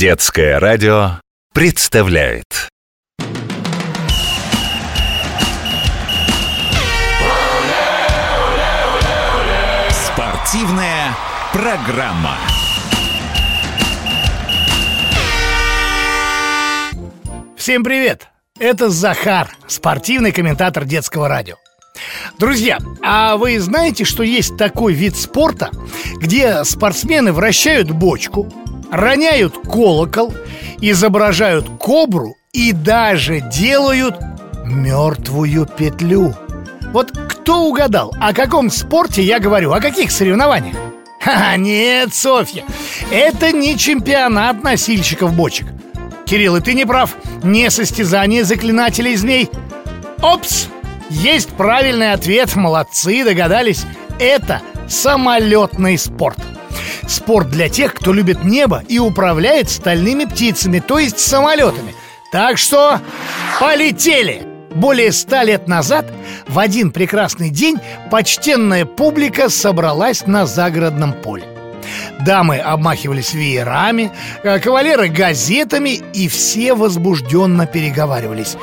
Детское радио представляет Спортивная программа. Всем привет! Это Захар, спортивный комментатор детского радио. Друзья, а вы знаете, что есть такой вид спорта, где спортсмены вращают бочку, роняют колокол, изображают кобру и даже делают мертвую петлю? Вот кто угадал, о каком спорте я говорю, о каких соревнованиях? Ха, нет, Софья, это не чемпионат носильщиков бочек. Кирилл, и ты не прав, не состязание заклинателей змей. Опс! Есть правильный ответ, молодцы, догадались. Это самолетный спорт. Спорт для тех, кто любит небо и управляет стальными птицами, то есть самолетами. Так что полетели! Более ста лет назад, в один прекрасный день, почтенная публика собралась на загородном поле. Дамы обмахивались веерами, а кавалеры газетами, и все возбужденно переговаривались.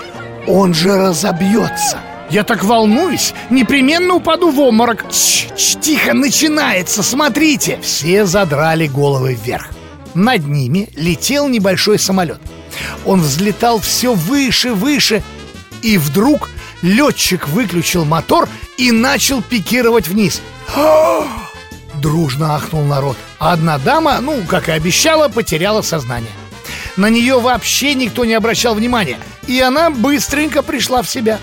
«Он же разобьется!» Я так волнуюсь, непременно упаду в обморок. Ч -ч, Тихо, начинается, смотрите. Все задрали головы вверх. Над ними летел небольшой самолет. Он взлетал все выше, выше. И вдруг летчик выключил мотор и начал пикировать вниз. Дружно ахнул народ. Одна дама, ну, как и обещала, потеряла сознание. На нее вообще никто не обращал внимания. И она быстренько пришла в себя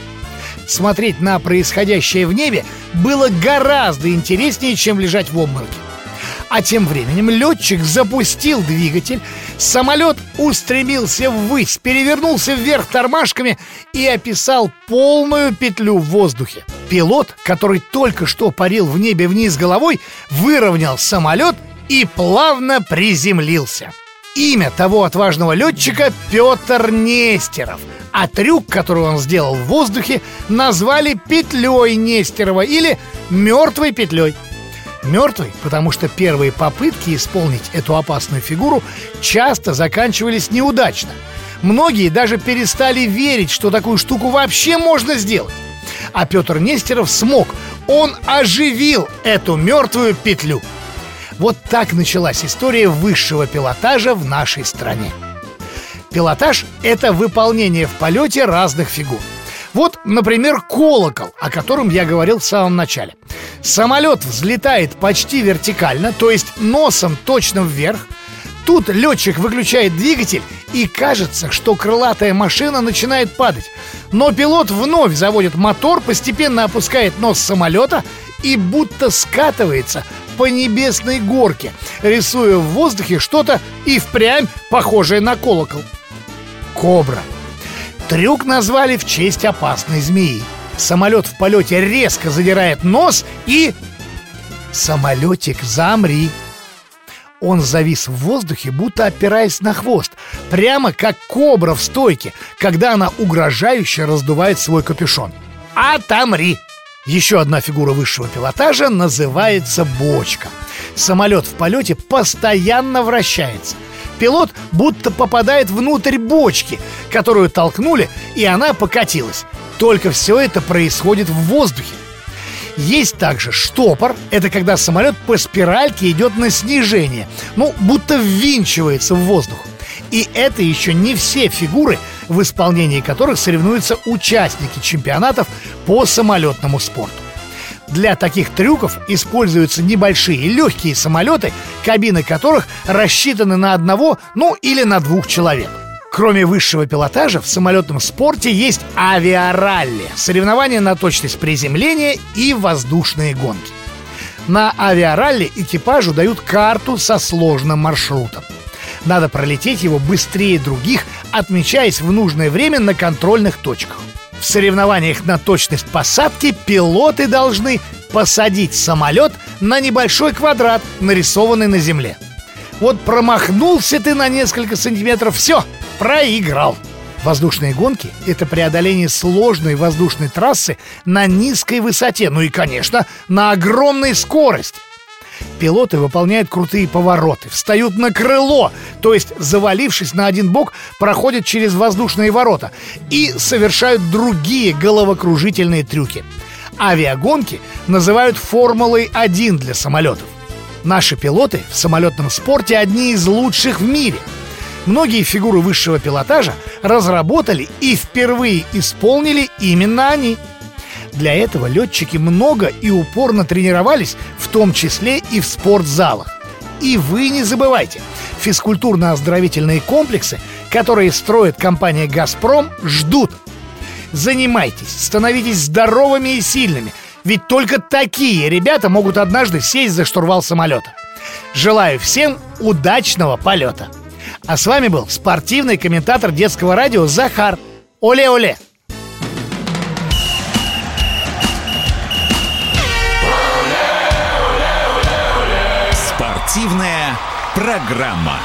Смотреть на происходящее в небе было гораздо интереснее, чем лежать в обмороке. А тем временем летчик запустил двигатель, самолет устремился ввысь, перевернулся вверх тормашками и описал полную петлю в воздухе. Пилот, который только что парил в небе вниз головой, выровнял самолет и плавно приземлился. Имя того отважного летчика Петр Нестеров – а трюк, который он сделал в воздухе, назвали петлей Нестерова или мертвой петлей. Мертвый, потому что первые попытки исполнить эту опасную фигуру часто заканчивались неудачно. Многие даже перестали верить, что такую штуку вообще можно сделать. А Петр Нестеров смог. Он оживил эту мертвую петлю. Вот так началась история высшего пилотажа в нашей стране. Пилотаж — это выполнение в полете разных фигур. Вот, например, колокол, о котором я говорил в самом начале. Самолет взлетает почти вертикально, то есть носом точно вверх. Тут летчик выключает двигатель, и кажется, что крылатая машина начинает падать. Но пилот вновь заводит мотор, постепенно опускает нос самолета и будто скатывается по небесной горке, рисуя в воздухе что-то и впрямь похожее на колокол. «Кобра». Трюк назвали в честь опасной змеи. Самолет в полете резко задирает нос и... Самолетик, замри. Он завис в воздухе, будто опираясь на хвост, прямо как кобра в стойке, когда она угрожающе раздувает свой капюшон. Отомри! Еще одна фигура высшего пилотажа называется бочка. Самолет в полете постоянно вращается – Пилот будто попадает внутрь бочки, которую толкнули, и она покатилась. Только все это происходит в воздухе. Есть также штопор, это когда самолет по спиральке идет на снижение, ну, будто ввинчивается в воздух. И это еще не все фигуры, в исполнении которых соревнуются участники чемпионатов по самолетному спорту. Для таких трюков используются небольшие легкие самолеты, кабины которых рассчитаны на одного, ну или на двух человек. Кроме высшего пилотажа, в самолетном спорте есть авиаралли – соревнования на точность приземления и воздушные гонки. На авиаралли экипажу дают карту со сложным маршрутом. Надо пролететь его быстрее других, отмечаясь в нужное время на контрольных точках. В соревнованиях на точность посадки пилоты должны посадить самолет на небольшой квадрат, нарисованный на земле. Вот промахнулся ты на несколько сантиметров, все, проиграл. Воздушные гонки — это преодоление сложной воздушной трассы на низкой высоте, ну и, конечно, на огромной скорости. Пилоты выполняют крутые повороты, встают на крыло, то есть, завалившись на один бок, проходят через воздушные ворота и совершают другие головокружительные трюки. Авиагонки называют Формулой-1 для самолетов. Наши пилоты в самолетном спорте одни из лучших в мире. Многие фигуры высшего пилотажа разработали и впервые исполнили именно они – для этого летчики много и упорно тренировались, в том числе и в спортзалах. И вы не забывайте, физкультурно-оздоровительные комплексы, которые строит компания «Газпром», ждут. Занимайтесь, становитесь здоровыми и сильными, ведь только такие ребята могут однажды сесть за штурвал самолета. Желаю всем удачного полета! А с вами был спортивный комментатор детского радио Захар. Оле-оле! Спортивная программа.